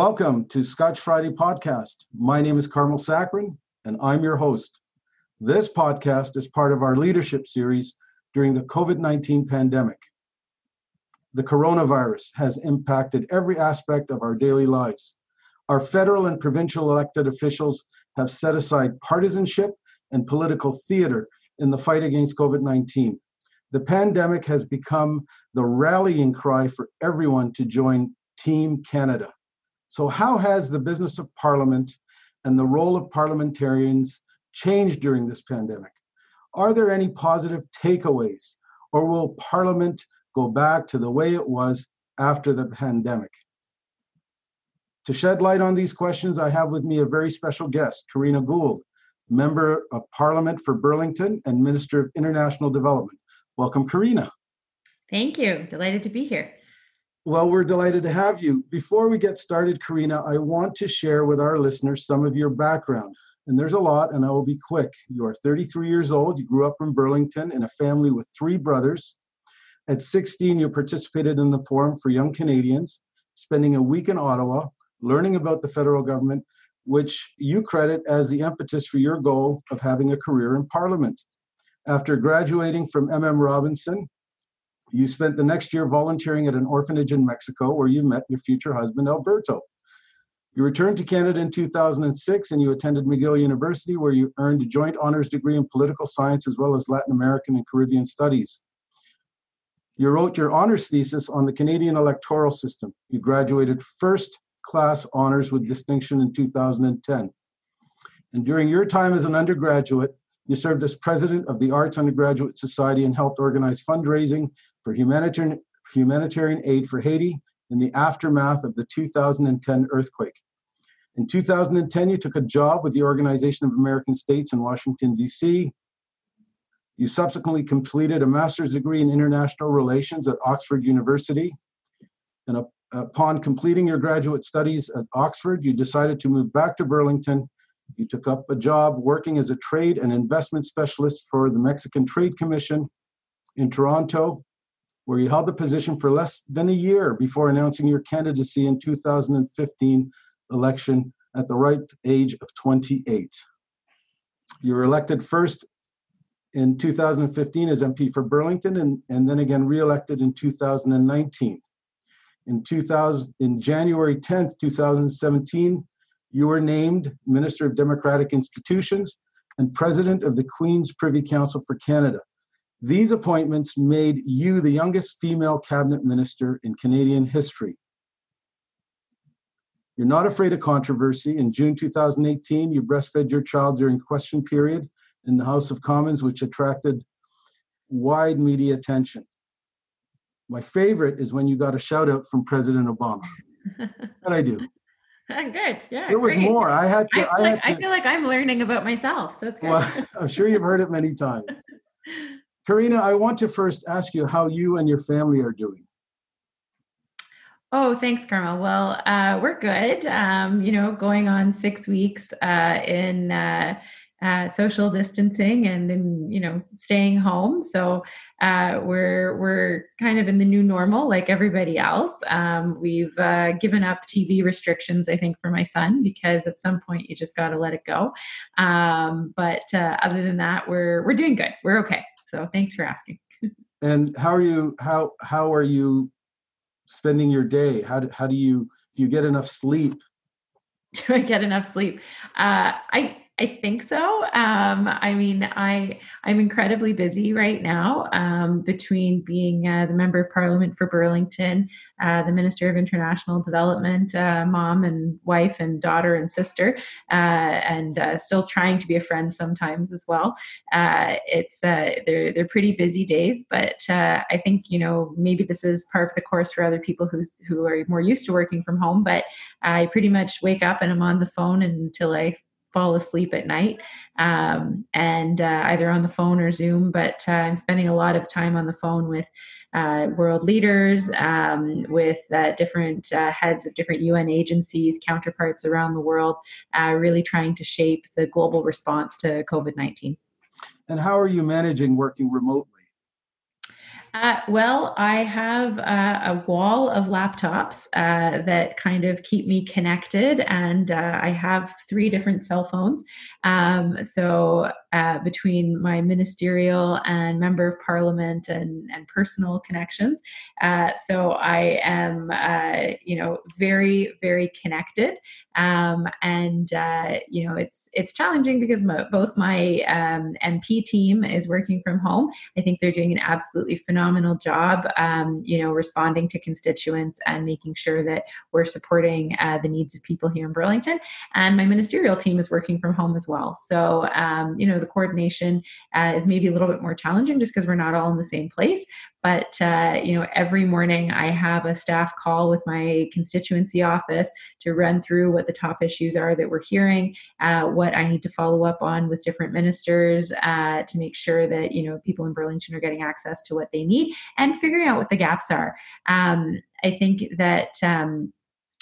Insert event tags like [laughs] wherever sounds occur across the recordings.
Welcome to Scotch Friday Podcast. My name is Carmel Saccharin, and I'm your host. This podcast is part of our leadership series during the COVID 19 pandemic. The coronavirus has impacted every aspect of our daily lives. Our federal and provincial elected officials have set aside partisanship and political theater in the fight against COVID 19. The pandemic has become the rallying cry for everyone to join Team Canada. So, how has the business of parliament and the role of parliamentarians changed during this pandemic? Are there any positive takeaways, or will parliament go back to the way it was after the pandemic? To shed light on these questions, I have with me a very special guest, Karina Gould, Member of Parliament for Burlington and Minister of International Development. Welcome, Karina. Thank you. Delighted to be here. Well, we're delighted to have you. Before we get started, Karina, I want to share with our listeners some of your background. And there's a lot, and I will be quick. You are 33 years old. You grew up in Burlington in a family with three brothers. At 16, you participated in the Forum for Young Canadians, spending a week in Ottawa, learning about the federal government, which you credit as the impetus for your goal of having a career in Parliament. After graduating from MM Robinson, you spent the next year volunteering at an orphanage in Mexico where you met your future husband, Alberto. You returned to Canada in 2006 and you attended McGill University where you earned a joint honors degree in political science as well as Latin American and Caribbean studies. You wrote your honors thesis on the Canadian electoral system. You graduated first class honors with distinction in 2010. And during your time as an undergraduate, you served as president of the Arts Undergraduate Society and helped organize fundraising for humanitarian, humanitarian aid for Haiti in the aftermath of the 2010 earthquake. In 2010, you took a job with the Organization of American States in Washington, D.C. You subsequently completed a master's degree in international relations at Oxford University. And upon completing your graduate studies at Oxford, you decided to move back to Burlington. You took up a job working as a trade and investment specialist for the Mexican Trade Commission in Toronto where you held the position for less than a year before announcing your candidacy in 2015 election at the ripe age of 28. You were elected first in 2015 as MP for Burlington and, and then again re-elected in 2019. In 2000, in January 10th, 2017, you were named Minister of Democratic Institutions and President of the Queen's Privy Council for Canada. These appointments made you the youngest female cabinet minister in Canadian history. You're not afraid of controversy. In June 2018, you breastfed your child during question period in the House of Commons, which attracted wide media attention. My favorite is when you got a shout out from President Obama. [laughs] What I do. [laughs] Good. Yeah. There was great. more. I had to. I, I, like, to. I feel like I'm learning about myself. So that's good. Well, [laughs] I'm sure you've heard it many times. Karina, I want to first ask you how you and your family are doing. Oh, thanks, Carmel. Well, uh, we're good. Um, you know, going on six weeks uh, in uh, uh social distancing and then you know staying home. So uh, we're we're kind of in the new normal, like everybody else. Um, we've uh, given up TV restrictions, I think, for my son because at some point you just got to let it go. Um, but other than that, we're we're doing good. We're okay. So thanks for asking. and how are you? How how are you spending your day? How do, how do you do you get enough sleep? [laughs] Do I get enough sleep? Uh, I I think so. Um, I mean, I I'm incredibly busy right now um, between being uh, the member of parliament for Burlington, uh, the minister of international development, uh, mom and wife and daughter and sister, uh, and uh, still trying to be a friend sometimes as well. Uh, it's they're they're pretty busy days, but I think you know maybe this is part of the course for other people who's who are more used to working from home. But I pretty much wake up and I'm on the phone until I fall asleep at night um, and uh, either on the phone or zoom but uh, i'm spending a lot of time on the phone with uh, world leaders um, with uh, different uh, heads of different un agencies counterparts around the world uh, really trying to shape the global response to covid-19 and how are you managing working remotely Uh, well, I have uh, a wall of laptops uh, that kind of keep me connected, and uh, I have three different cell phones. Um, so, uh, between my ministerial and member of parliament and, and personal connections, uh, so I am, you know, very, very connected. Um, and you know, it's it's challenging because mo- both my um, MP team is working from home. I think they're doing an absolutely phenomenal job, um, you know, responding to constituents and making sure that we're supporting uh, the needs of people here in Burlington. And my ministerial team is working from home as well. So, um, you know, the coordination uh, is maybe a little bit more challenging just because we're not all in the same place. But uh, you know every morning i have a staff call with my constituency office to run through what the top issues are that we're hearing uh, what i need to follow up on with different ministers uh, to make sure that you know people in burlington are getting access to what they need and figuring out what the gaps are. Um, i think that um,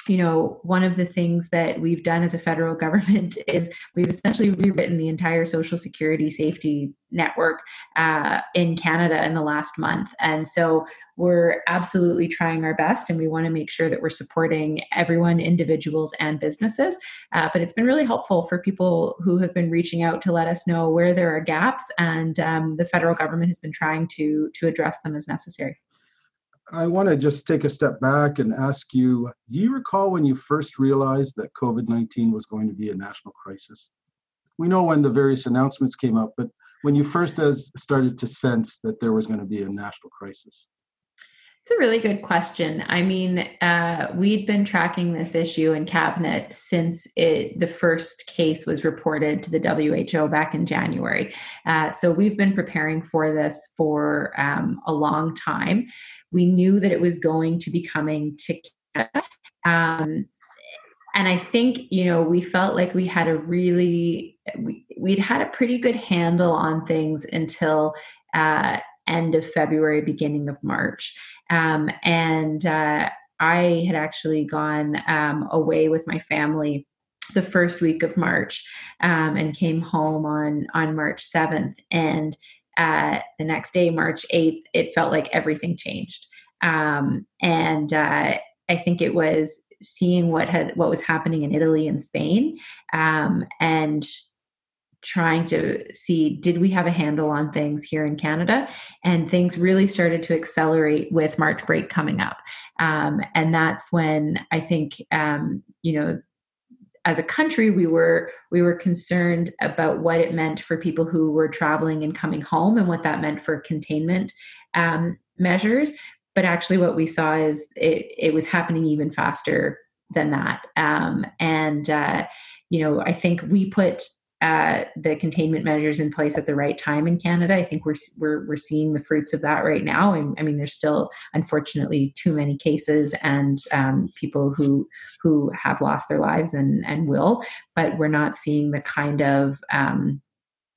you know, one of the things that we've done as a federal [laughs] government is we've essentially rewritten the entire social security safety network uh, in Canada in the last month. And so we're absolutely trying our best and we want to make sure that we're supporting everyone, individuals and businesses. Uh, but it's been really helpful for people who have been reaching out to let us know where there are gaps and um, the federal government has been trying to, to address them as necessary. I want to just take a step back and ask you do you recall when you first realized that COVID 19 was going to be a national crisis? We know when the various announcements came up, but when you first as started to sense that there was going to be a national crisis? It's a really good question. I mean, uh, we'd been tracking this issue in cabinet since it, the first case was reported to the WHO back in January. Uh, so we've been preparing for this for um, a long time. We knew that it was going to be coming to Canada. Um, and I think, you know, we felt like we had a really, we, we'd had a pretty good handle on things until uh, end of February, beginning of March. Um, and uh, I had actually gone um, away with my family the first week of March um, and came home on on March 7th. And uh, the next day, March 8th, it felt like everything changed. Um, and uh, I think it was seeing what had what was happening in Italy and Spain, um, and trying to see did we have a handle on things here in Canada? And things really started to accelerate with March break coming up. Um, and that's when I think, um, you know, as a country we were we were concerned about what it meant for people who were traveling and coming home and what that meant for containment um, measures but actually what we saw is it, it was happening even faster than that um, and uh, you know i think we put uh, the containment measures in place at the right time in Canada. I think we're we're we're seeing the fruits of that right now. And I mean, there's still unfortunately too many cases and um, people who who have lost their lives and and will, but we're not seeing the kind of um,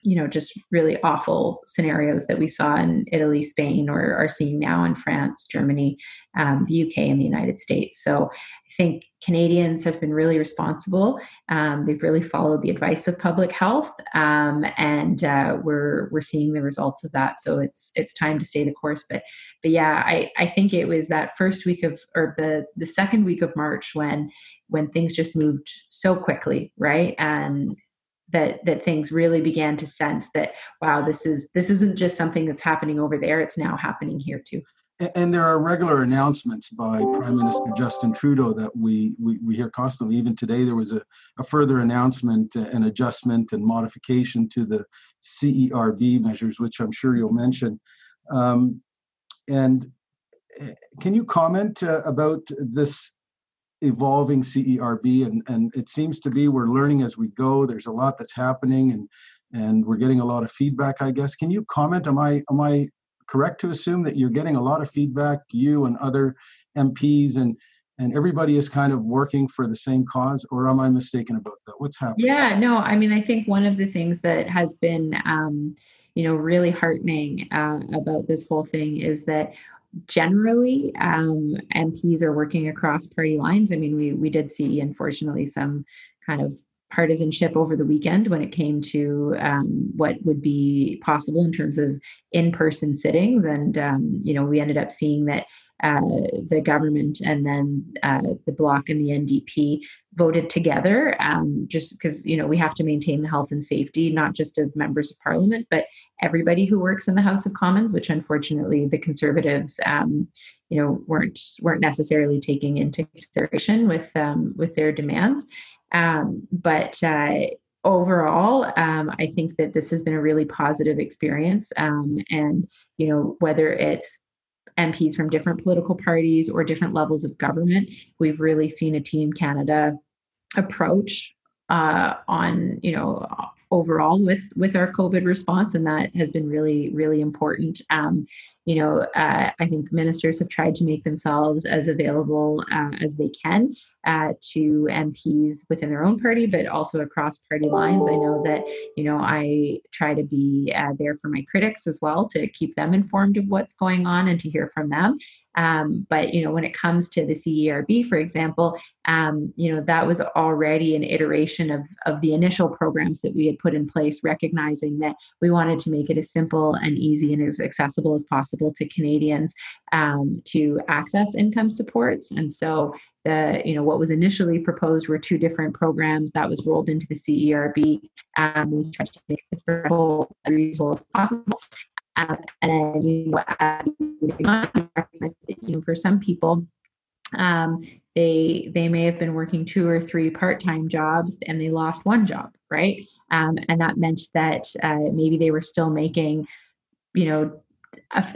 you know just really awful scenarios that we saw in italy spain or are seeing now in france germany um, the uk and the united states. So i think canadians have been really responsible. Um, they've really followed the advice of public health um, and uh, we're we're seeing the results of that. So it's it's time to stay the course. But but yeah i i think it was that first week of or the the second week of march when when things just moved so quickly right? And that that things really began to sense that wow this is this isn't just something that's happening over there it's now happening here too and there are regular announcements by Prime Minister Justin Trudeau that we, we, we hear constantly. Even today, there was a, a further announcement, an adjustment and modification to the CERB measures, which I'm sure you'll mention. Um, and uh, can you comment uh, about this evolving CERB, and and it seems to be we're learning as we go. There's a lot that's happening, and and we're getting a lot of feedback. I guess. Can you comment? Am I am I correct to assume that you're getting a lot of feedback, you and other MPs, and and everybody is kind of working for the same cause, or am I mistaken about that? What's happening? Yeah, no. I mean, I think one of the things that has been um, you know really heartening uh, about this whole thing is that generally um, MPs are working across party lines. I mean, we we did see, unfortunately, some kind of partisanship over the weekend when it came to um, what would be possible in terms of in-person sittings and um, you know we ended up seeing that uh, the government and then uh, the bloc and the ndp voted together um, just because you know we have to maintain the health and safety not just of members of parliament but everybody who works in the house of commons which unfortunately the conservatives um, you know weren't weren't necessarily taking into consideration with um, with their demands um, but uh, overall, um, I think that this has been a really positive experience. Um, and, you know, whether it's MPs from different political parties or different levels of government, we've really seen a Team Canada approach uh, on, you know, overall with with our COVID response, and that has been really really important. Um, you know, uh, I think ministers have tried to make themselves as available uh, as they can uh, to MPs within their own party, but also across party lines. I know that you know I try to be uh, there for my critics as well to keep them informed of what's going on and to hear from them. Um, but you know, when it comes to the CERB, for example, um, you know that was already an iteration of of the initial programs that we had put in place, recognizing that we wanted to make it as simple and easy and as accessible as possible to Canadians um, to access income supports. And so the you know what was initially proposed were two different programs that was rolled into the CERB. Um, we tried to make it as reasonable as possible. Uh, and you know, as you know, for some people, um, they they may have been working two or three part-time jobs and they lost one job, right? Um, and that meant that uh, maybe they were still making, you know,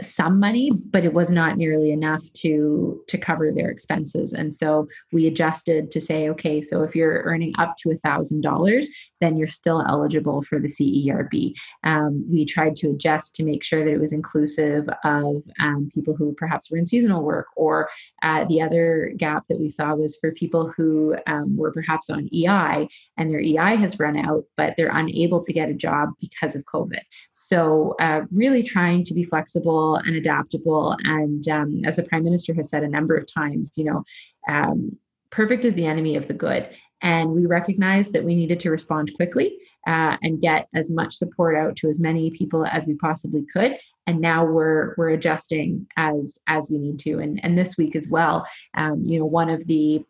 some money, but it was not nearly enough to to cover their expenses. And so we adjusted to say, okay, so if you're earning up to a thousand dollars, then you're still eligible for the CERB. Um, we tried to adjust to make sure that it was inclusive of um, people who perhaps were in seasonal work, or uh, the other gap that we saw was for people who um, were perhaps on EI and their EI has run out, but they're unable to get a job because of COVID. So, uh, really trying to be flexible and adaptable. And um, as the Prime Minister has said a number of times, you know, um, perfect is the enemy of the good. And we recognized that we needed to respond quickly uh, and get as much support out to as many people as we possibly could. And now we're we're adjusting as as we need to. And and this week as well, um, you know, one of the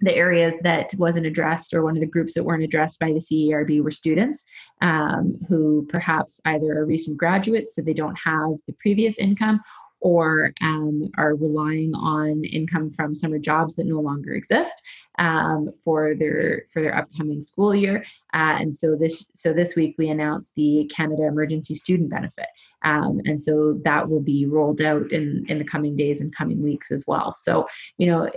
the areas that wasn't addressed or one of the groups that weren't addressed by the CERB were students um, who perhaps either are recent graduates so they don't have the previous income or um, are relying on income from summer jobs that no longer exist um, for their for their upcoming school year. Uh, and so this so this week we announced the Canada Emergency Student Benefit, um, and so that will be rolled out in in the coming days and coming weeks as well. So you know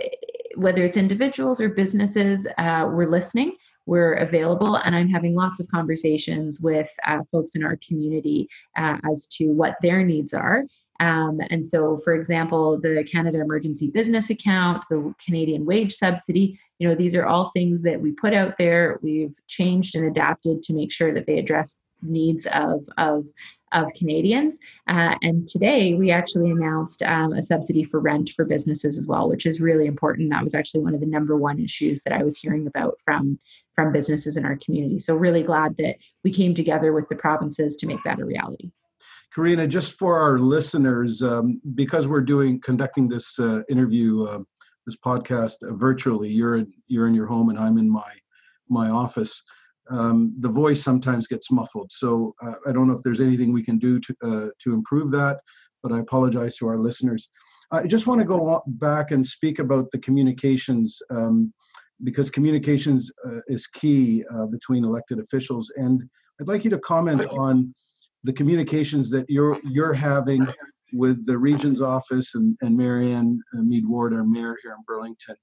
whether it's individuals or businesses, uh, we're listening we're available and i'm having lots of conversations with uh, folks in our community uh, as to what their needs are um, and so, for example, the Canada Emergency Business Account, the Canadian Wage Subsidy, you know, these are all things that we put out there. We've changed and adapted to make sure that they address needs of, of, of Canadians. Uh, and today we actually announced um, a subsidy for rent for businesses as well, which is really important. That was actually one of the number one issues that I was hearing about from, from businesses in our community. So really glad that we came together with the provinces to make that a reality. Karina, just for our listeners, um, because we're doing conducting this uh, interview, uh, this podcast uh, virtually, you're in, you're in your home and I'm in my my office. Um, the voice sometimes gets muffled, so uh, I don't know if there's anything we can do to uh, to improve that. But I apologize to our listeners. I just want to go back and speak about the communications. Um, because communications uh, is key between elected officials, and I'd like you to comment on the communications that you're you're having with the region's office and, and Marianne Meed Ward, our mayor here in Burlington.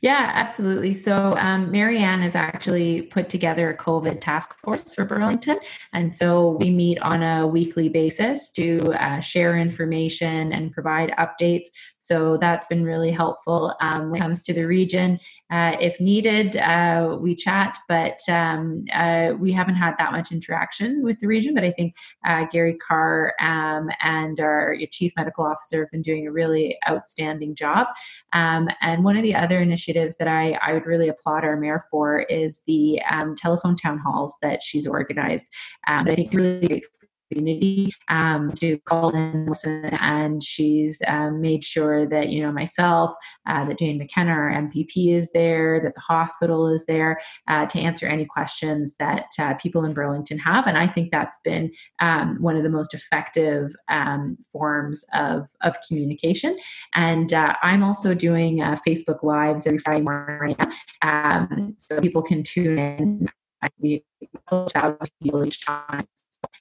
Yeah, absolutely. So, um, Marianne has actually put together a COVID task force for Burlington. And so we meet on a weekly basis to uh, share information and provide updates So that's been really helpful um, when it comes to the region. Uh, if needed, uh, we chat, but um, uh, we haven't had that much interaction with the region. But I think uh, Gary Carr um, and our chief medical officer have been doing a really outstanding job. Um, and one of the other initiatives that I, I would really applaud our mayor for is the um, telephone town halls that she's organized. Um, I think really great community um, to call in, listen, and she's um, made sure that you know myself, uh, that Jane McKenna, our MPP, is there, that the hospital is there uh, to answer any questions that uh, people in Burlington have, and I think that's been um, one of the most effective um, forms of of communication. And uh, I'm also doing uh, Facebook Lives every Friday morning, um, so people can tune in.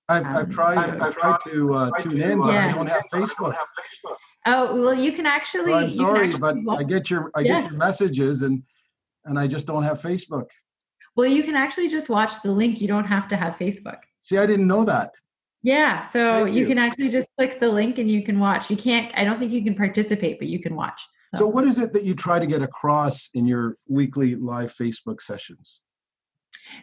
I've um, tried. I've, I've tried to uh, tune in, but yeah. I don't have Facebook. Oh well, you can actually. Well, I'm sorry, actually, but I get your I yeah. get your messages, and and I just don't have Facebook. Well, you can actually just watch the link. You don't have to have Facebook. See, I didn't know that. Yeah, so you. you. can actually just click the link and you can watch. You can't. I don't think you can participate, but you can watch. So. so, what is it that you try to get across in your weekly live Facebook sessions?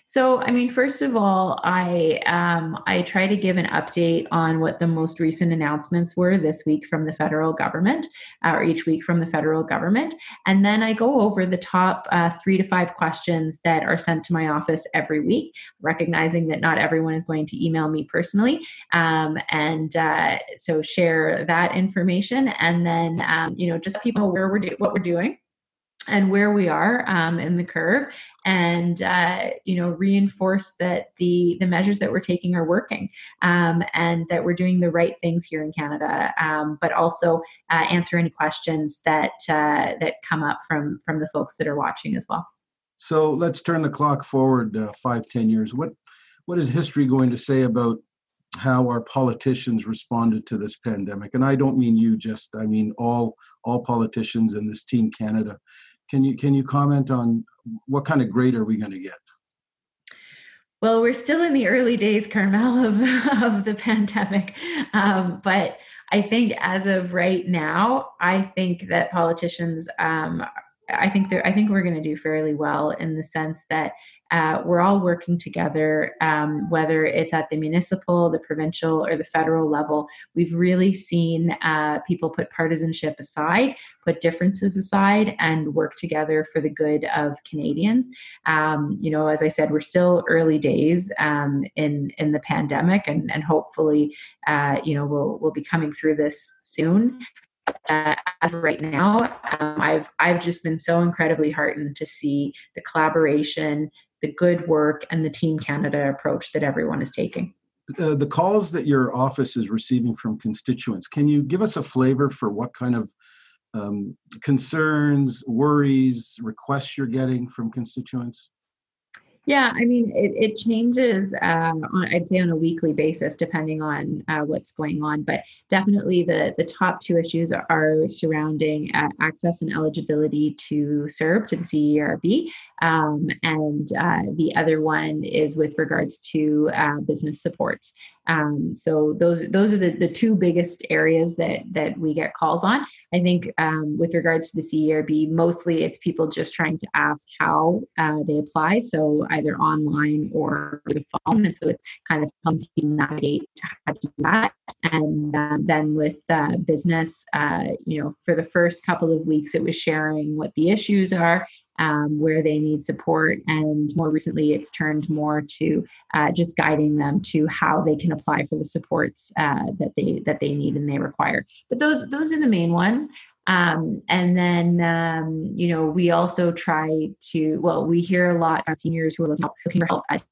So, I mean, first of all, I um, I try to give an update on what the most recent announcements were this week from the federal government, uh, or each week from the federal government, and then I go over the top uh, three to five questions that are sent to my office every week, recognizing that not everyone is going to email me personally, um, and uh, so share that information, and then um, you know just people where we're do- what we're doing and where we are um, in the curve and uh, you know reinforce that the the measures that we're taking are working um, and that we're doing the right things here in canada um, but also uh, answer any questions that uh, that come up from from the folks that are watching as well. So let's turn the clock forward uh, five ten years. What what is history going to say about how our politicians responded to this pandemic? And i don't mean you just i mean all all politicians in this team canada can you can you comment on what kind of grade are we going to get? Well, we're still in the early days, Carmel, of, [laughs] of the pandemic. Um, but I think as of right now, I think that politicians um, I think I think we're going to do fairly well in the sense that uh, we're all working together, um, whether it's at the municipal, the provincial, or the federal level. We've really seen uh, people put partisanship aside, put differences aside, and work together for the good of Canadians. Um, you know, as I said, we're still early days um, in in the pandemic, and and hopefully, uh, you know, we'll we'll be coming through this soon uh, as right now, um, I've I've just been so incredibly heartened to see the collaboration, the good work, and the Team Canada approach that everyone is taking. Uh, the calls that your office is receiving from constituents, can you give us a flavor for what kind of um, concerns, worries, requests you're getting from constituents? Yeah, I mean, it, it changes, uh, on, I'd say, on a weekly basis, depending on uh, what's going on. But definitely the, the top two issues are surrounding uh, access and eligibility to serve to the CERB. Um, and uh, the other one is with regards to uh, business supports. Um, so those those are the, the two biggest areas that that we get calls on. I think um, with regards to the CERB, mostly it's people just trying to ask how uh, they apply. So either online or the phone. And so it's kind of helping navigate how to do that. And um, then with uh, business, uh, you know, for the first couple of weeks, it was sharing what the issues are um, where they need support. And more recently, it's turned more to uh, just guiding them to how they can apply for the supports uh, that they that they need and they require. But those those are the main ones. Um, and then, um, you know, we also try to, well, we hear a lot from seniors who are looking, looking for help at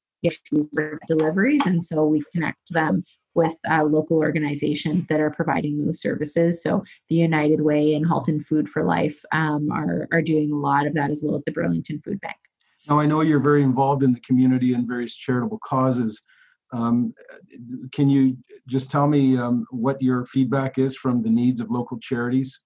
deliveries. And so we connect them with uh, local organizations that are providing those services. So the United Way and Halton Food for Life um, are, are doing a lot of that, as well as the Burlington Food Bank. Now, I know you're very involved in the community and various charitable causes. Um, can you just tell me um, what your feedback is from the needs of local charities?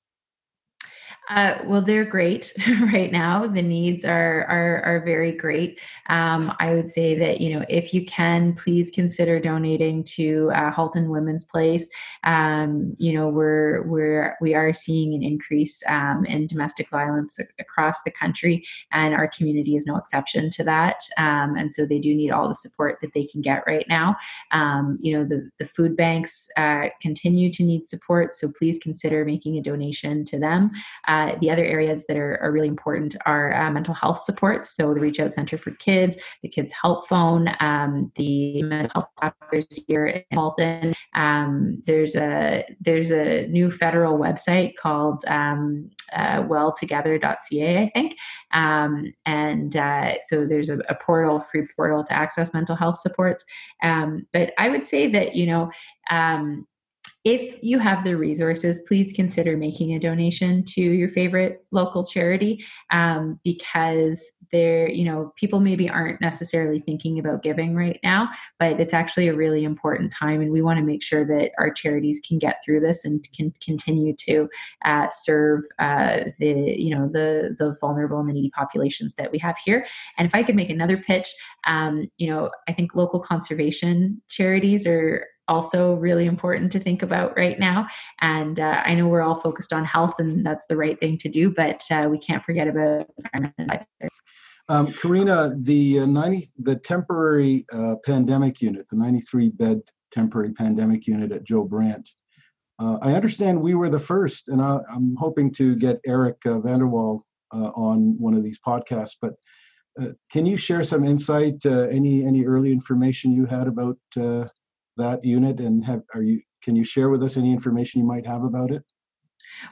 Uh, well, they're great [laughs] right now. The needs are are, are very great. Um, I would say that you know if you can, please consider donating to uh, Halton Women's Place. Um, you know we're we're we are seeing an increase um, in domestic violence across the country, and our community is no exception to that. Um, and so they do need all the support that they can get right now. Um, you know the the food banks uh, continue to need support, so please consider making a donation to them. The other areas that are, are really important are uh, mental health supports. So the Reach Out Center for Kids, the Kids Help Phone, um, the mental health doctors here in Halton. Um, there's a there's a new federal website called um, uh, welltogether.ca, I think, um, and uh, so there's a, a, portal, free portal to access mental health supports. Um, but I would say that you know um, if you have the resources, please consider making a donation to your favorite local charity um, because there, you know, people maybe aren't necessarily thinking about giving right now, but it's actually a really important time, and we want to make sure that our charities can get through this and can continue to uh, serve uh, the, you know, the the vulnerable and the needy populations that we have here. And if I could make another pitch, um, you know, I think local conservation charities are also really important to think about right now. And uh, I know we're all focused on health, and that's the right thing to do, but uh, we can't forget about environment Um, Karina, the uh, 90, the temporary uh, pandemic unit, the 93 bed temporary pandemic unit at Joe Brant. Uh, I understand we were the first, and I, am hoping to get Eric uh, Vandewall on one of these podcasts. But can you share some insight, any any early information you had about that unit and have are you can you share with us any information you might have about it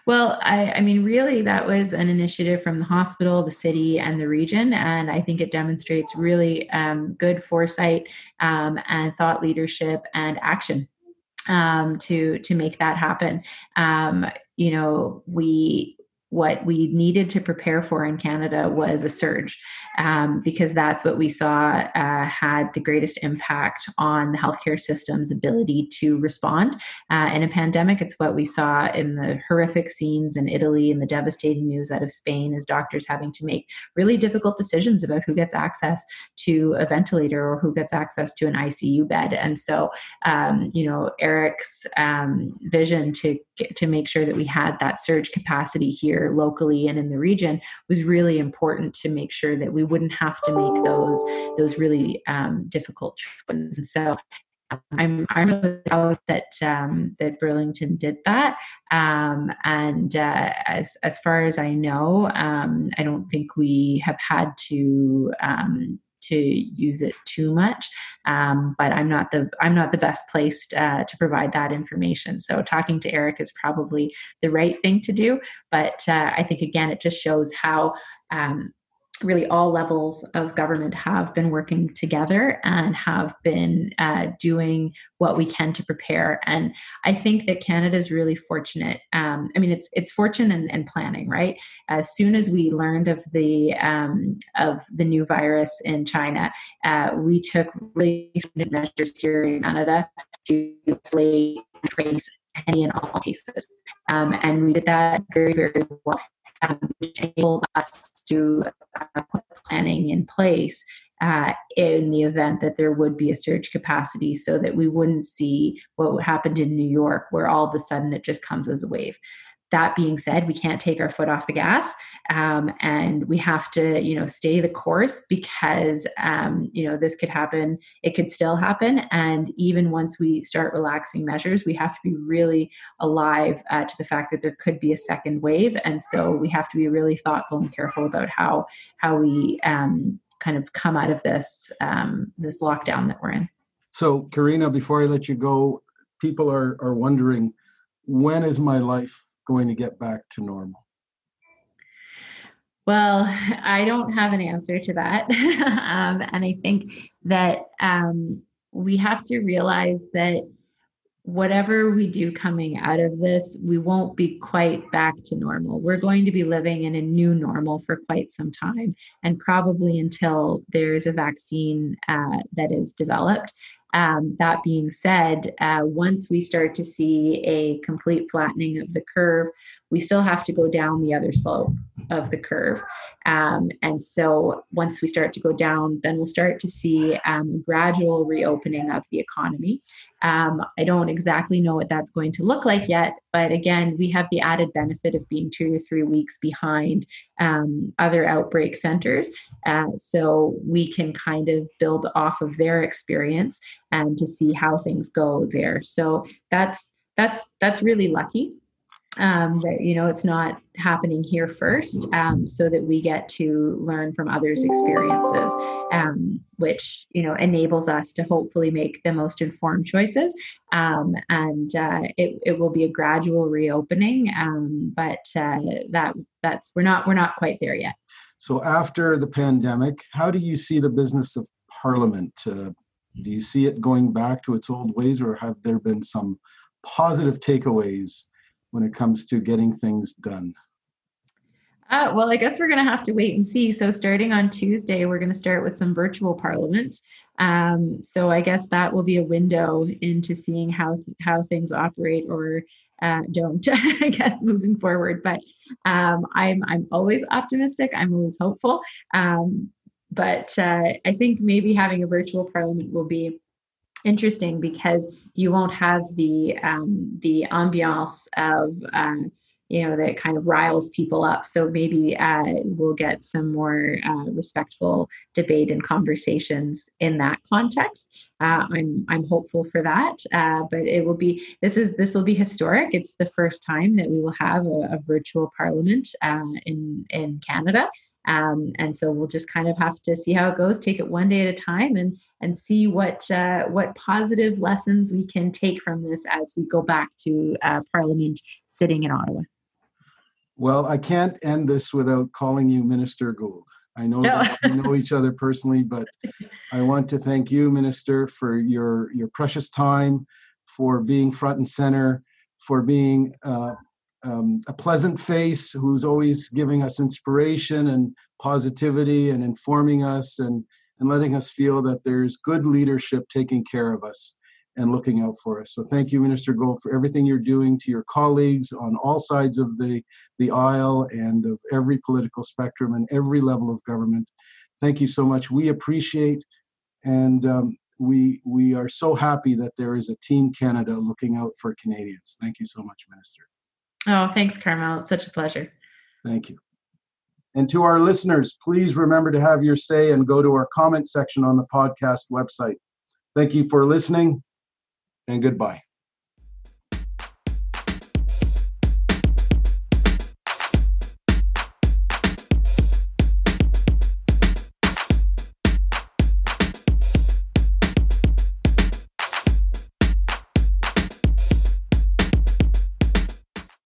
well, I, I, mean, really, that was an initiative from the hospital, the city, and the region. And I think it demonstrates really um, good foresight um, and thought leadership and action um, to to make that happen. Um, you know, we what we needed to prepare for in Canada was a surge um, because that's what we saw uh, had the greatest impact on the healthcare system's ability to respond. Uh, in a pandemic, it's what we saw in the horrific scenes in Italy and the devastating news out of Spain as doctors having to make really difficult decisions about who gets access to a ventilator or who gets access to an ICU bed. And so, um, you know, Eric's um, vision to to make sure that we had that surge capacity here here locally and in the region was really important to make sure that we wouldn't have to make those those really um, difficult choices. And so I'm I'm really proud that um, that Burlington did that. Um, and uh, as as far as I know, um, I don't think we have had to um, to use it too much. Um, but I'm not the I'm not the best placed uh, to provide that information. So talking to Eric is probably the right thing to do. But uh, I think again, it just shows how um, really all levels of government have been working together and have been uh, doing what we can to prepare. And I think that Canada is really fortunate. Um, I mean, it's it's fortune and, and, planning, right? As soon as we learned of the um, of the new virus in China, uh, we took really measures here in Canada to trace any and all cases, um, and we did that very very well which enabled us to uh, put planning in place uh, in the event that there would be a surge capacity so that we wouldn't see what happened in New York, where all of a sudden it just comes as a wave that being said we can't take our foot off the gas um, and we have to you know stay the course because um, you know this could happen it could still happen and even once we start relaxing measures we have to be really alive uh, to the fact that there could be a second wave and so we have to be really thoughtful and careful about how how we um, kind of come out of this um, this lockdown that we're in. So karina before i let you go people are are wondering when is my life going to get back to normal? Well, [laughs] I don't have an answer to that. [laughs] um, and I think that um, we have to realize that whatever we do coming out of this, we won't be quite back to normal. We're going to be living in a new normal for quite some time, and probably until there's a vaccine uh, that is developed. Um, that being said, uh, once we start to see a complete flattening of the curve, we still have to go down the other slope of the curve. Um, and so once we start to go down, then we'll start to see um, gradual reopening of the economy. Um, I don't exactly know what that's going to look like yet, but again, we have the added benefit of being two or three weeks behind um, other outbreak centers. Uh, so we can kind of build off of their experience and to see how things go there. So that's that's that's really lucky um, that you know it's not happening here first um, so that we get to learn from others experiences um, which you know enables us to hopefully make the most informed choices. Um, and uh, it, it will be a gradual reopening um, but uh, that that's we're not we're not quite there yet. So after the pandemic how do you see the business of parliament? Uh, do you see it going back to its old ways or have there been some positive takeaways when it comes to getting things done? Uh, well, I guess we're going to have to wait and see. So, starting on Tuesday, we're going to start with some virtual parliaments. Um, so, I guess that will be a window into seeing how how things operate or uh, don't. [laughs] I guess moving forward, but um, I'm I'm always optimistic. I'm always hopeful. Um, but uh, I think maybe having a virtual parliament will be interesting because you won't have the um, the ambiance of um, you know that kind of riles people up. So maybe uh, we'll get some more uh, respectful debate and conversations in that context. Uh, I'm I'm hopeful for that, uh, but it will be this is this will be historic. It's the first time that we will have a, a virtual parliament uh, in in Canada. Um, and so we'll just kind of have to see how it goes, take it one day at a time, and and see what uh, what positive lessons we can take from this as we go back to uh, Parliament sitting in Ottawa. Well, I can't end this without calling you Minister Gould. I know no. we know each other personally, but [laughs] I want to thank you, Minister, for your your precious time, for being front and center, for being uh, um, a pleasant face who's always giving us inspiration and positivity and informing us and, and letting us feel that there's good leadership taking care of us and looking out for us. So thank you, Minister Gould, for everything you're doing to your colleagues on all sides of the, the aisle and of every political spectrum and every level of government. Thank you so much. We appreciate and um, we we are so happy that there is a Team Canada looking out for Canadians. Thank you so much, Minister. Oh, thanks, Carmel. It's such a pleasure. Thank you. And to our listeners, please remember to have your say and go to our comment section on the podcast website. Thank you for listening and goodbye.